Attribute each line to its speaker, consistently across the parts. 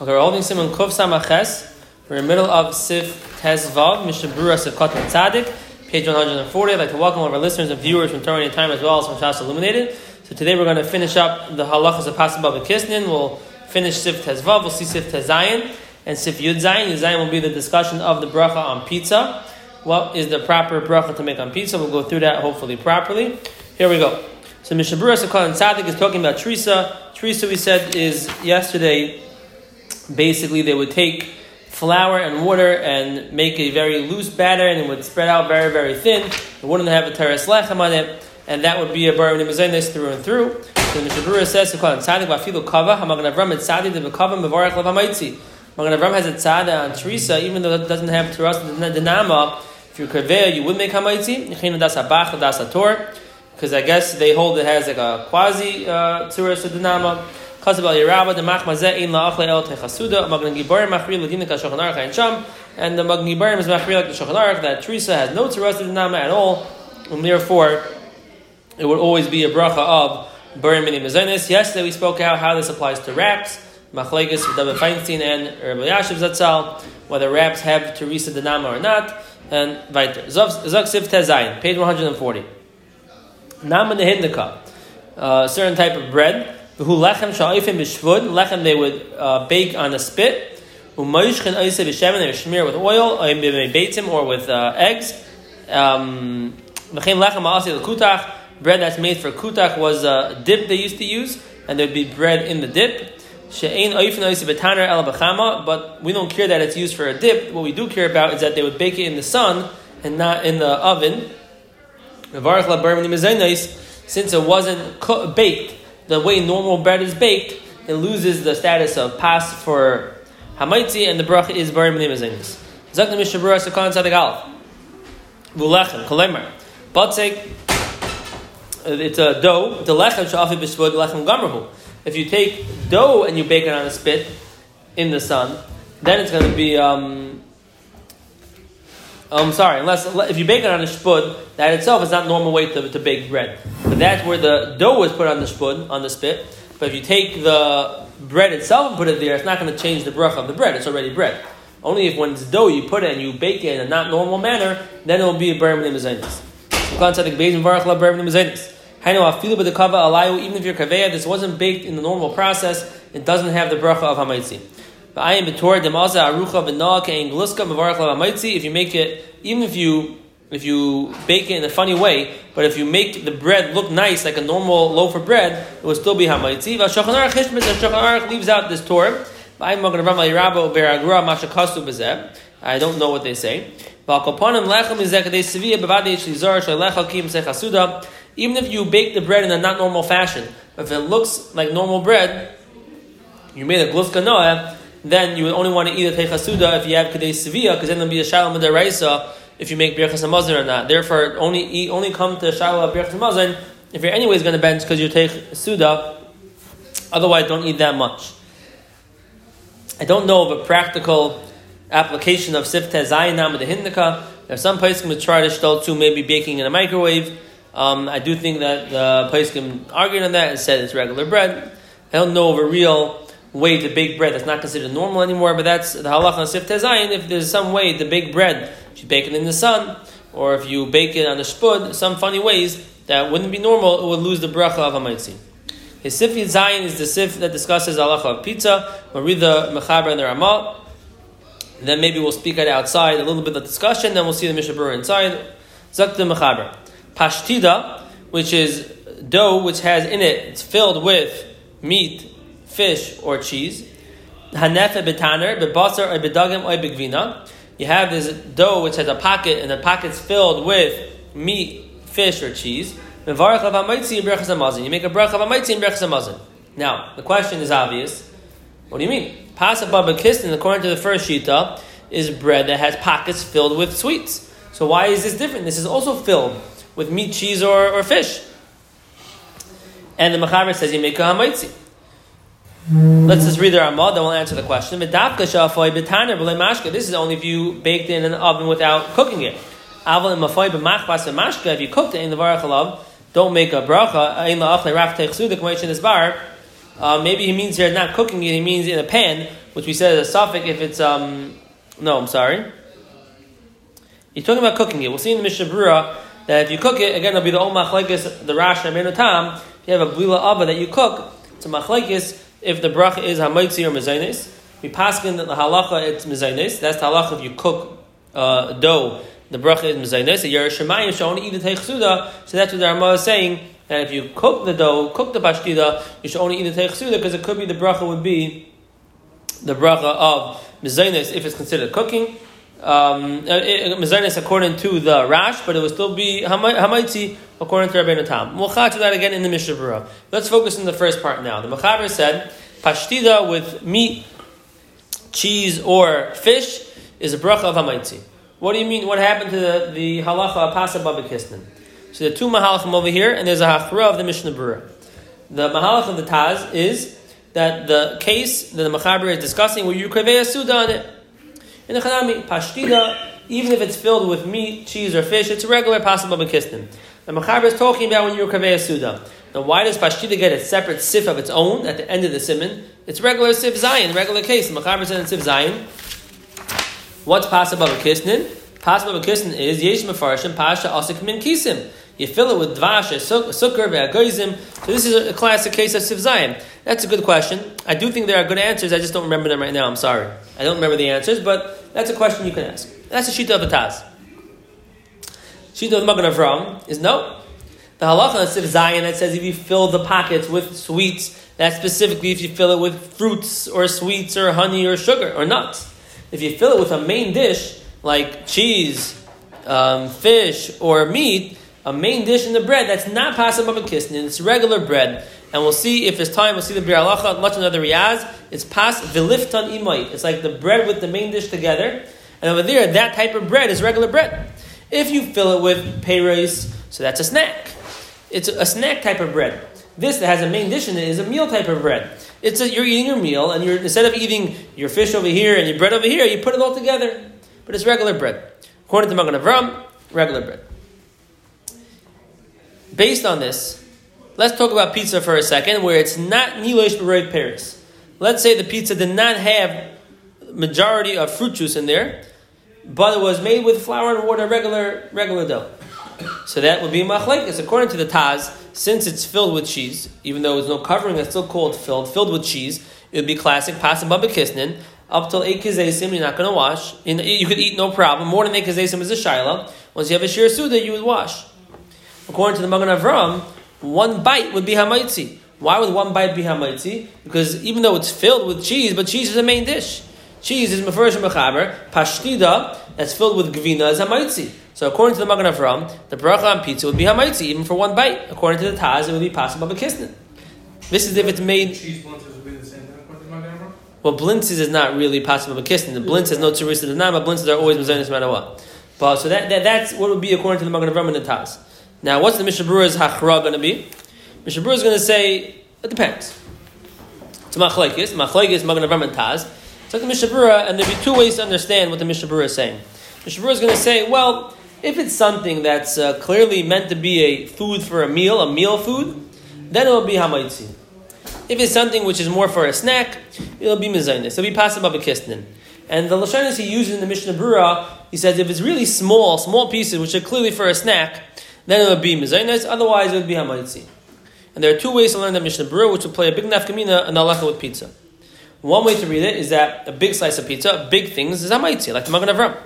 Speaker 1: Okay, we're holding Simon Kuf Samaches. We're in the middle of Sif Tezvav, Mishabura Sifkat Tzadik, page 140. I'd like to welcome all of our listeners and viewers from Torah Time as well as from Shas Illuminated. So today we're going to finish up the halachas of Pasabah Kisnin. We'll finish Sif Tezvav, we'll see Sif Tezayin, and Sif Yud Zayin. Yud Zayin will be the discussion of the bracha on pizza. What is the proper bracha to make on pizza? We'll go through that hopefully properly. Here we go. So Mishabura Sifkat Tzadik is talking about Teresa. Teresa, we said, is yesterday basically they would take flour and water and make a very loose batter and it would spread out very, very thin. It wouldn't have a teres lechem on it, and that would be a bar nimazenes through and through. So the Mishabura says to call tzadik vafilu kava hamagan avram et tzadik the bekava mevarach lev hamaitzi. Magan avram has a tzada on Teresa, even though it doesn't have teras the nama. If you're kaveya, you would make hamaitzi. Yechinu das habach das hator. Because I guess they hold it has like a quasi uh, teras the. In and the Magna Gibarim is Machri like the Aruch, that Teresa has no of the Nama at all, and therefore it would always be a bracha of Barim Mini. Yesterday we spoke out how this applies to wraps, Machlekes with David Feinstein and Rav Elyashiv Zatzal, whether wraps have Teresa the or not, and weiter. Zok Sif Tezayin, page 140. Nama Nehidnika, a uh, certain type of bread, who lechem sha'ifim b'shvud, lechem they would uh, bake on a spit. Umayishchen oiseh b'shemen, they would smear with oil, or beitim, or with uh, eggs. Um, v'chein lechem ma'asi kutach, bread that's made for kutach was a dip they used to use, and there would be bread in the dip. She'ein oifin oiseh b'taner el b'chama, but we don't care that it's used for a dip. What we do care about is that they would bake it in the sun and not in the oven. Since it wasn't co- baked, the way normal bread is baked, it loses the status of pas for hamaitzi, and the bracha is barim nimazenis. Zakna mishabura sakan sadik alf. Vulechem kolemer. Batzek. It's a dough. The lechem shafi b'shvod lechem gamrahu. If you take dough and you bake it on a spit in the sun, then it's going to be. Um, I'm sorry, unless if you bake it on a spud, that itself is not normal way to, to bake bread. But that's where the dough was put on the spud, on the spit. But if you take the bread itself and put it there, it's not going to change the bracha of the bread. It's already bread. Only if when it's dough, you put it and you bake it in a not normal manner, then it will be a ber mizainis. Even if you're kaveya, this wasn't baked in the normal process, it doesn't have the bracha of hamaitzi. If you make it, even if you if you bake it in a funny way, but if you make the bread look nice like a normal loaf of bread, it will still be hamaitzi. Shulchan leaves out this Torah. I don't know what they say. Even if you bake the bread in a not normal fashion, if it looks like normal bread, you made a gluska noah, then you would only want to eat a techasuda if you have kadei sevilla, because then there'll be a shalom raisa if you make birchas hamazon or not. Therefore, only eat, only come to shalom birchas hamazon if you're anyways going to bench because you take suda. Otherwise, don't eat that much. I don't know of a practical application of sifte zayinam the hindika. There's some places can try to shtel to maybe baking in a microwave. Um, I do think that the place can argue on that and said it's regular bread. I don't know of a real way to bake bread that's not considered normal anymore, but that's the halacha sif tezayin. If there's some way to bake bread, if you bake it in the sun, or if you bake it on the spud, some funny ways that wouldn't be normal, it would lose the bracha of hamaitzi. His sif zayin is the sif that discusses halacha of pizza. We'll read the mechaber and the ramah. Then maybe we'll speak it outside a little bit of discussion. Then we'll see the mishabur inside. Zak the mechaber. Pashtida, which is dough which has in it, it's filled with meat fish, or cheese. Hanefe betaner, bebasar, or bedagim, or begvina. You have this dough which has a pocket, and the pocket's filled with meat, fish, or cheese. You make a bracha of amaitzi and brechas amazon. Now, the question is obvious. What do you mean? Pasa baba kistin, according to the first shita, is bread that has pockets filled with sweets. So why is this different? This is also filled with meat, cheese, or, or fish. And the Machaber says you make a hamaitzi. Let's just read the Ramah, then we'll answer the question. This is only if you baked it in an oven without cooking it. If you cooked it in the varachalav, don't make a bracha. Uh, maybe he means here not cooking it, he means in a pan which we said is a suffix if it's um no, I'm sorry. You're talking about cooking it. We'll see in the Mishnah Brura that if you cook it, again, it'll be the machlekes, the Rash and Tam. If you have a blila ava that you cook, it's a machlekes if the bracha is hamaitzi or mezainis. We pass in the halacha, it's mezainis. That's the halacha if you cook uh, dough, the bracha is mezainis. The Yerushalayim should only eat the teichsuda. So that's what the Rama is saying. That if you cook the dough, cook the pashtida, you should only eat the teichsuda because it could be the bracha would be the bracha of mezainis if it's considered cooking um, uh, according to the Rash, but it will still be Hamaitzi according to Rabbeinu Tam. We'll to that again in the Mishnah Berurah. Let's focus on the first part now. The Mechaber said, Pashtida with meat, cheese, or fish is a bracha of Hamaitzi. What do you mean? What happened to the, the halacha pasa babakistan? So the two mahalachim over here, and there's a hachra of the Mishnah Berurah. The mahalach of the Taz is that the case that the Mechaber is discussing where you krevei a suda on it. In the Chanami, pashtida, even if it's filled with meat, cheese, or fish, it's a regular possible bekistin. The Machaber is talking about when you're kaveya suda. Now, why does pashtida get a separate sif of its own at the end of the simon? It's regular sif zayin, regular case. The Machaber says in sif zayin. What's possible bekistin? Possible bekistin is yesh mefarshim pasha asik min kisim. You fill it with dvash, sukkar, ve'agoizim. So this is a classic case of sif zayin. That's a good question. I do think there are good answers. I just don't remember them right now. I'm sorry. I don't remember the answers, but that's a question you can ask. That's a shita of a taz. Shita of Magen Avram is no. The halacha of Sif Zayin that says if you fill the pockets with sweets, that's specifically if you fill it with fruits or sweets or honey or sugar or nuts. If you fill it with a main dish like cheese, um, fish, or meat, a main dish in the bread that's not pasam kisnin, it's regular bread. And we'll see if it's time, we'll see the Biur Halacha, much another Riyaz. It's pas viliftan imait. It's like the bread with the main dish together. And over there, that type of bread is regular bread. If you fill it with payrace, so that's a snack. It's a snack type of bread. This that has a main dish in it is a meal type of bread. It's a, you're eating your meal, and you're instead of eating your fish over here and your bread over here, you put it all together. But it's regular bread. According to Magen Avram, regular bread. Based on this, let's talk about pizza for a second, where it's not nilosh beroid Paris. Let's say the pizza did not have majority of fruit juice in there, but it was made with flour and water, regular regular dough. So that would be machlekes. According to the Taz, since it's filled with cheese, even though there's no covering, it's still called filled, filled with cheese. It would be classic pasta babakisnin. Up till eight kizesim, you're not going to wash. You could eat no problem. More than eight kizesim is a shaila. Once you have a shir you would wash. According to the Magen Avram, one bite would be hamaitzi. Why would one bite be hamaitzi? Because even though it's filled with cheese, but cheese is the main dish. Cheese is mefurish mechaber. Pashtida that's filled with gvina is hamaitzi. So according to the Magen Avram, the bracha on pizza would be hamaitzi even for one bite. According to the Taz, it would be possible kisnin. This is if it's made.
Speaker 2: Cheese would be the same according to the Magen Avram.
Speaker 1: Well, blintzes is not really possible kisnin. The blintzes has no tzurisa the but blintzes are always mizanis no matter what. But so that, that that's what would be according to the Magen Avram and the Taz. Now, what's the Mishnah Berurah's hachra going to be? Is going to say it depends. It's magen avram and taz. Like the Mishnah Berurah, and there'll be two ways to understand what the Mishnah Berurah is saying. Mishnah Berurah is going to say, well, if it's something that's uh, clearly meant to be a food for a meal, a meal food, then it will be hamaitzi. If it's something which is more for a snack, it'll be mizainis. It'll be kisnin. And the lashonis he uses in the Mishnah he says if it's really small, small pieces which are clearly for a snack, then it would be mezainis, otherwise it would be hamaitzi. And there are two ways to learn the Mishnah Berurah, which will play a big nafkamina and halacha with pizza. One way to read it is that a big slice of pizza, big things, is hamaitzi, like the Magen Avram.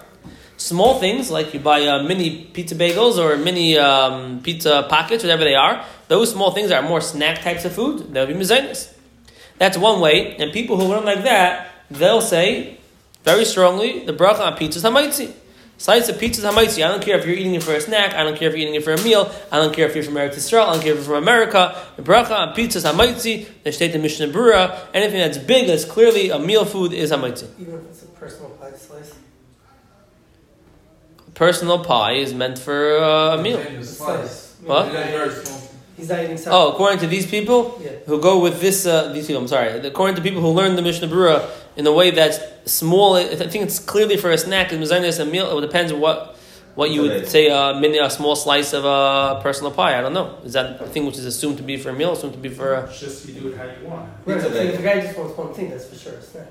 Speaker 1: Small things, like you buy uh, mini pizza bagels or mini um, pizza pockets, whatever they are, those small things are more snack types of food, they'll be mezainis. That's one way, and people who learn like that, they'll say very strongly, the bracha on pizza is hamaitzi. Slice of pizza is hamaitzi. I don't care if you're eating it for a snack. I don't care if you're eating it for a meal. I don't care if you're from Eretz Yisrael. I don't care if you're from America. The bracha on pizza is hamaitzi. The state the Mishnah Berurah. Anything that's big, that's clearly a meal food, is hamaitzi.
Speaker 3: Even if it's a personal pie slice.
Speaker 1: Personal pie is meant for uh, a meal.
Speaker 3: Slice.
Speaker 1: What?
Speaker 3: He's not eating
Speaker 1: Oh, according to these people
Speaker 3: Yeah.
Speaker 1: who go with this, uh, these people. I'm sorry. According to people who learn the Mishnah Berurah in a way that's small, I think it's clearly for a snack. It's a meal. It depends what what you would say uh, mini, a small slice of a uh, personal pie. I don't know. Is that a thing which is assumed to be for a meal, assumed to be for a.
Speaker 2: It's just you do it how you want.
Speaker 3: Right, so if
Speaker 4: bagel.
Speaker 3: the guy just wants one thing, that's for sure a snack.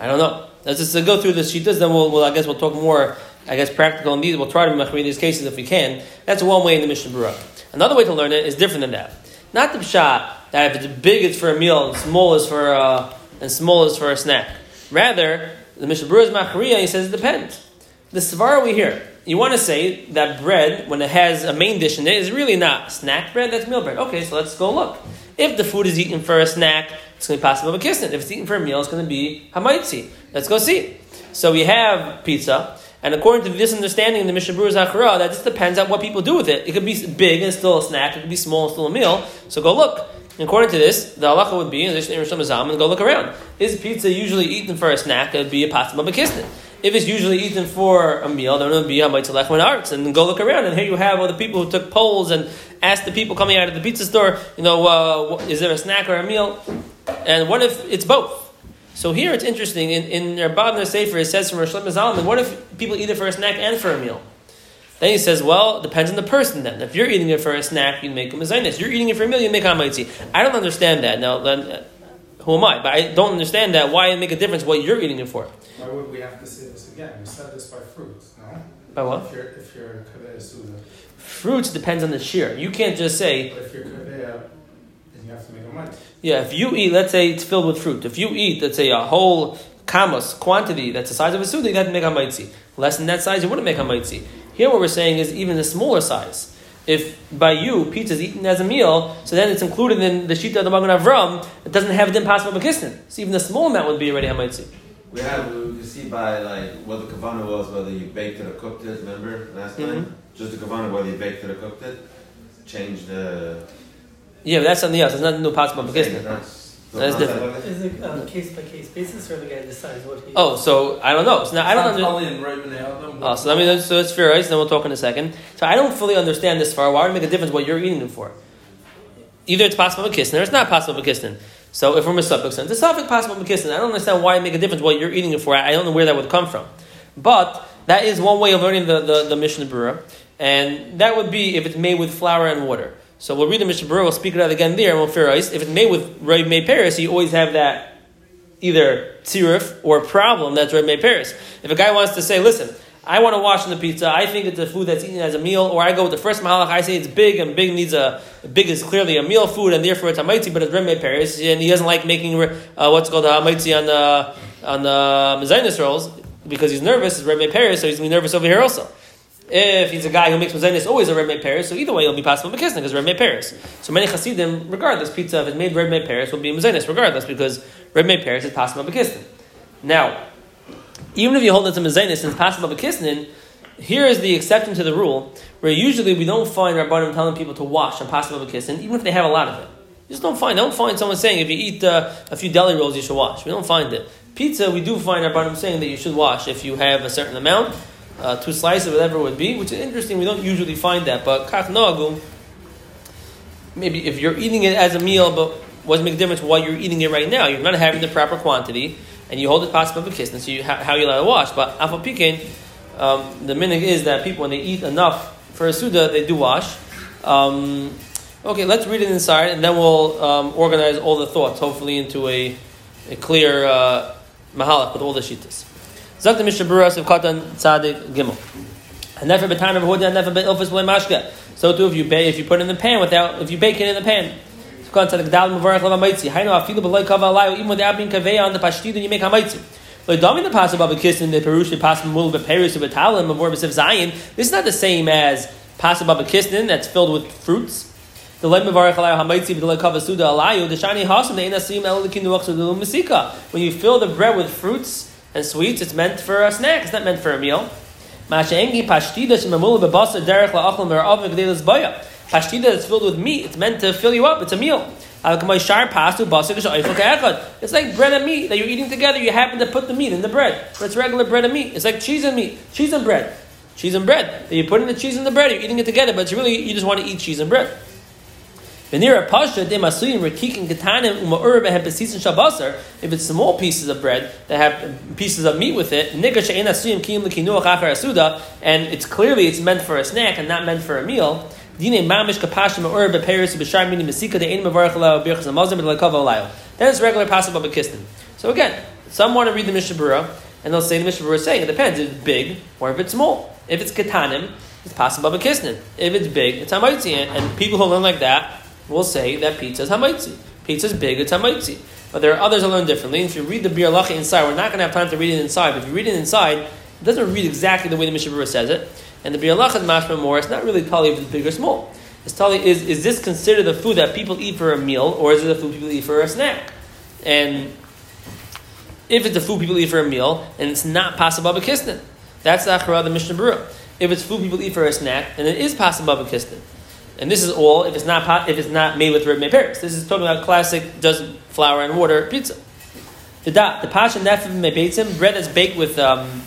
Speaker 1: I don't know. Let's just uh, go through the shitas, then we'll, we'll, I guess we'll talk more, I guess, practical in these. We'll try to make these cases if we can. That's one way in the Mishnah Berurah. Another way to learn it is different than that. Not the pshat that if it's big it's for a meal and small is for uh, and small is for a snack. Rather, the Mishnah Berurah is machriya. He says it depends. The svara we hear. You want to say that bread, when it has a main dish in it, is really not snack bread. That's meal bread. Okay, so let's go look. If the food is eaten for a snack, it's going to be possible of a kisnin. If it's eaten for a meal, it's going to be hamaitzi. Let's go see. So we have pizza, and according to this understanding in the Mishnah Zachara, that just depends on what people do with it. It could be big and still a snack. It could be small and still a meal. So go look. And according to this, the halacha would be, and go look around. Is pizza usually eaten for a snack? It would be a possible bekisnin. If it's usually eaten for a meal, then it would be a when arts. And go look around, and here you have all the people who took polls and asked the people coming out of the pizza store, you know, uh, is there a snack or a meal? And what if it's both? So here it's interesting. In, in Rabban Sefer, it says from Rosh Zalman, what if people eat it for a snack and for a meal? Then he says, well, depends on the person then. If you're eating it for a snack, you make a mezainis. You're eating it for a meal, you make a hamaitzi. I don't understand that. Now, then, uh, who am I? But I don't understand that. Why it make a difference what you're eating it for?
Speaker 2: Why would we have to say this again? We said this by fruits, no?
Speaker 1: By what?
Speaker 2: If you're, if you're.
Speaker 1: Fruits depends on the shear. You can't just say.
Speaker 2: But if you're you have to make a money.
Speaker 1: Yeah, if you eat, let's say it's filled with fruit. If you eat, let's say a whole kamos quantity that's the size of a suda, you have to make a maitzi. Less than that size, you wouldn't make a maitzi. Here, what we're saying is even the smaller size. If by you pizza is eaten as a meal, so then it's included in the shita of the Magen Avram, it doesn't have the impossible bekisnin. So even the small amount would be already hamaitzi.
Speaker 4: We have you can see by like what the kavana was, whether you baked it or cooked it. Remember last time,
Speaker 1: Mhm.
Speaker 4: just the kavana whether you baked it or cooked it. Change the.
Speaker 1: Yeah, but that's something else. It's not no possible bekisnin.
Speaker 4: That's,
Speaker 1: That's different.
Speaker 3: Is it um, on a case by case basis, or the guy decides what he?
Speaker 1: Oh, so I don't know. So now I don't understand.
Speaker 2: Right.
Speaker 1: Oh, so let me so it's fair, right? So then we'll talk in a second. So I don't fully understand this far. Why would it make a difference what you're eating it for? Either it's possible for kissing or it's not possible for kissing. So if we're misafik, so it's a suffix possible for kissing. I don't understand why it make a difference what you're eating it for. I don't know where that would come from. But that is one way of learning the, the, the Mishnah Berurah. And that would be if it's made with flour and water. So we'll read the Mishnah Berurah, we'll speak it out again there, and we'll. If it's made with Ray May Paris, you always have that either tziruf or problem that's Ray May Paris. If a guy wants to say, listen, I want to wash in the pizza. I think it's a food that's eaten as a meal, or I go with the first mahalach. I say it's big, and big needs a big is clearly a meal food, and therefore it's a maitzi, but it's remei paris, and he doesn't like making uh, what's called a maitzi on the on the mezainis rolls because he's nervous. It's remei paris, so he's gonna be nervous over here also. If he's a guy who makes mezainis always a remei paris, so either way it'll be possible bekisnin because remei paris. So many chassidim, regardless, pizza if it's made remei paris will be mezainis regardless because remei paris is possible bekisnin. Now even if you hold it to mezainis and possible bekisnin, here is the exception to the rule, where usually we don't find Rabbanim telling people to wash on possible bekisnin, even if they have a lot of it. You just don't find. Don't find someone saying if you eat uh, a few deli rolls you should wash. We don't find it. Pizza, we do find our Rabbanim saying that you should wash if you have a certain amount, uh, two slices, whatever it would be, which is interesting. We don't usually find that, but kach noagum, maybe if you're eating it as a meal, but what make a difference while you're eating it right now? You're not having the proper quantity and you hold it possible for kissing, so you, how, how you allowed to wash. But alpha pekin, um, the minig is that people when they eat enough for a suda, they do wash. Um, okay, let's read it inside, and then we'll um, organize all the thoughts, hopefully into a, a clear uh, mahalach with all the shitas. Zak the Mishnah Berurah of Katan Tzadik Gimel. And never betan of hood and never bet office blame mashka. So too if you bake if you put it in the pan without if you bake it in the pan. Even without being kaveh on the pashti, then you make hamaitzi. the possible of a kiss in the perush, the possible mul beperis of a talim of more besif zayin. This is not the same as of a that's filled with fruits. The lem mevarach alayu hamaitzi b'delay kava suda alayu the shani hasam the enasim el kinuach sudu mesika. When you fill the bread with fruits and sweets, it's meant for a snack. It's not meant for a meal. Pashtida that's filled with meat. It's meant to fill you up. It's a meal. It's like bread and meat that you're eating together. You happen to put the meat in the bread, but it's regular bread and meat. It's like cheese and meat, cheese and bread, cheese and bread. That you put in the cheese and the bread. You're eating it together, but it's really you just want to eat cheese and bread. If it's small pieces of bread that have pieces of meat with it, and it's clearly it's meant for a snack and not meant for a meal. Then it's regular possible bekisnin. So again, some want to read the Mishnah Berurah, and they'll say the Mishnah Berurah is saying it depends if it's big or if it's small. If it's ketanim, it's possible bekisnin. If it's big, it's hamaitzi, and, and people who learn like that will say that pizza is hamaitzi. Pizza is big, it's hamaitzi. But there are others who learn differently. If you read the Biur Halacha inside, we're not going to have time to read it inside. But if you read it inside, it doesn't read exactly the way the Mishnah Berurah says it. And the Biur Halacha is more. It's not really tali if it's big or small. It's tali is is this considered the food that people eat for a meal, or is it the food people eat for a snack? And if it's the food people eat for a meal, and it's not possible b'kisnin, that's the achara of the Mishnah. If it's food people eat for a snack, then it is possible b'kisnin. And this is all if it's not if it's not made with red Paris. This is talking about classic just flour and water pizza. The da, the pasha nefim mebeitzim bread that's baked with um,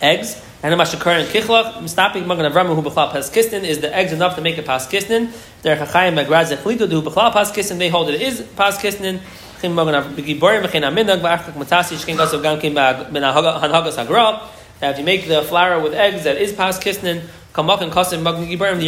Speaker 1: eggs. And the mashakar and kichlach stopping magan avram who b'chlal pas kisnin is the eggs enough to make a pas kisnin. There chachayim magraz echlitu who b'chlal pas kisnin they hold it is pas kisnin. Chim magan b'giborim v'chein aminag v'achak matasi shkin gasav gam kim hagra. That if you make the flour with eggs that is pas kisnin Kamak and Kasim Magen Gibarim the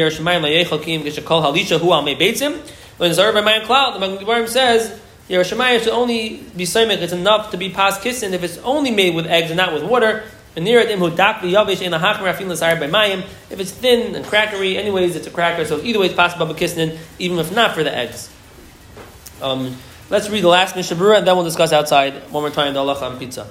Speaker 1: Halisha Hu. When Zar by Mayan Cloud, the Magen Gibarim says Yerushalayim should only be Saimek. It's enough to be pas kissin if it's only made with eggs and not with water. And near it, Imhu Dak Yavish in a Hachmer Afin Lasar by Mayim. If it's thin and crackery, anyways, it's a cracker. So either way, it's possible to kissin, even if not for the eggs. Um, let's read the last Mishabura, and then we'll discuss outside one more time the Allah on pizza.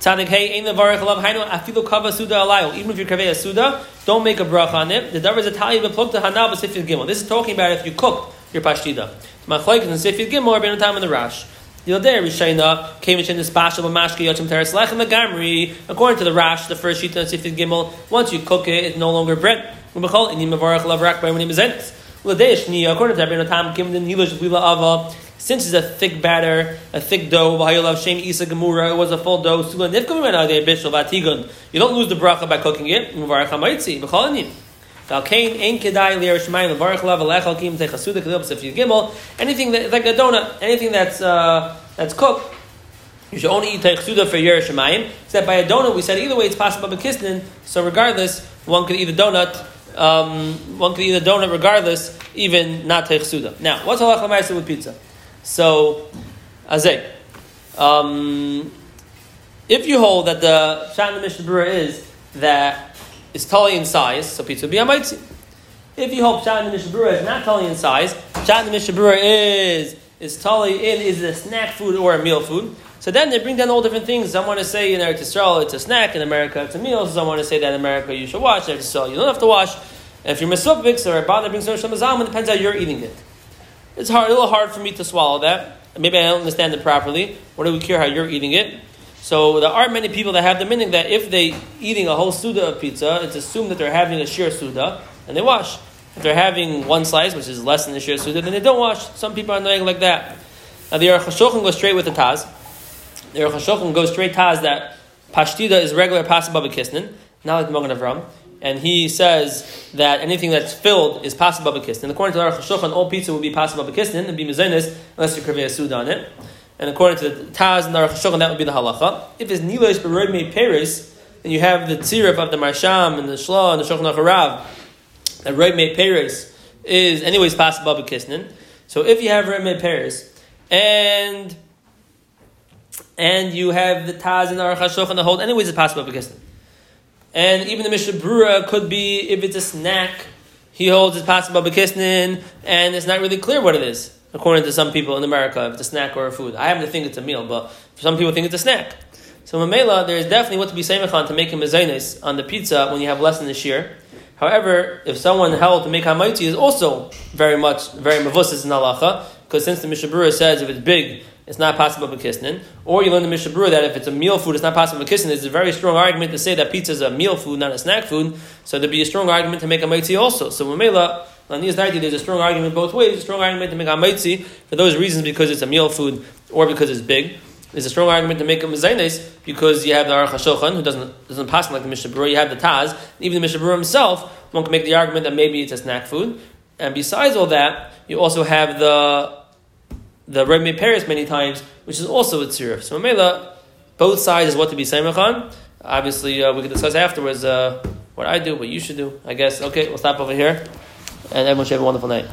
Speaker 1: Tzadik hey the varich alav hainu afilu kava suda alayo. Even if you're kaveh suda, don't make a bracha on it. The davar is a tali bepluk to hanav sifid gimel. This is talking about if you cook your pashtida. Machlek and sifid gimel ben time in the rash. The day, Rishayna came in the special mashki yochim teres lechem gamri. According to the rash, the first shita sifid gimel, once you cook it, it's no longer bread. Ubechol inim varich alav rak by when it is According to Rabbeinu Tam, Kim den Hilosh Lila Ava, since it's a thick batter, a thick dough, it was a full dough, you don't lose the bracha by cooking it. Anything that, like a donut, anything that's uh, that's cooked, you should only eat teichsuda for yer shemayim. Except by a donut, we said either way it's possible bekisnin. So regardless, one could eat a donut. Um, one could eat a donut regardless, even not teichsuda. Now, what's halacha with pizza? So, Azay. Um, if you hold that the Shat in the Mishnah is that it's totally in size, so pizza be a mitzi. If you hold Shat in the is not totally in size, Shat in the is is totally in is it a snack food or a meal food. So then they bring down all different things. Some want to say in Eretz Yisrael it's a snack, in America it's a meal. Some want to say that in America you should wash. In Eretz Yisrael you don't have to wash. And if you're Mesupik or a bother brings some Shem it depends how you're eating it. It's hard, a little hard for me to swallow that. Maybe I don't understand it properly. What do we care how you're eating it? So there are many people that have the meaning that if they eating a whole suda of pizza, it's assumed that they're having a sheer suda and they wash. If they're having one slice, which is less than the sheer suda, then they don't wash. Some people are knowing like that. Now the Aruch goes straight with the Taz. The Aruch goes straight Taz that pashtida is regular possible kisnin, not like Magen Avram and he says that anything that's filled is possible And According to Aruch HaShulchan, all pizza would be possible b'kisnin and be mezenis unless you krivei a sud on it. And according to the Taz and Aruch HaShulchan, that would be the halacha. If it's nilosh b'roid me peris, then you have the tzirif of the Marsham and the Shla and the Shulchan Harav. That roid me peris is anyways possible b'kisnin. So if you have roid me peris and and you have the Taz and Aruch HaShulchan that hold anyways it's possible b'kisnin. And even the Mishnah Berurah could be, if it's a snack, he holds it's possible bekisnin, and it's not really clear what it is, according to some people in America, if it's a snack or a food. I happen to think it's a meal, but some people think it's a snack. So Mamela, there is definitely what to be Seimachan to make a mezainis on the pizza when you have less than a shear. However, if someone held to make hamaiti is also very much, very mavusas in halacha, because since the Mishnah Berurah says if it's big, it's not possible for kisnin. Or you learn the Mishnah Berurah that if it's a meal food, it's not possible for kisnin. There's a very strong argument to say that pizza is a meal food, not a snack food. So there'd be a strong argument to make a maitzi also. So Mamela, on these daiti, there's a strong argument both ways. A strong argument to make a maitzi for those reasons because it's a meal food or because it's big. There's a strong argument to make a mezainis because you have the Aruch HaShulchan who doesn't doesn't pass like the Mishnah Berurah. You have the Taz. Even the Mishnah Berurah himself, one can make the argument that maybe it's a snack food. And besides all that, you also have the the Rebbe Paris many times, which is also a tzirif. So Mamela, both sides is what to be Saimachan. Obviously, uh, we can discuss afterwards uh, what I do, what you should do. I guess. Okay, we'll stop over here, and everyone should have a wonderful night.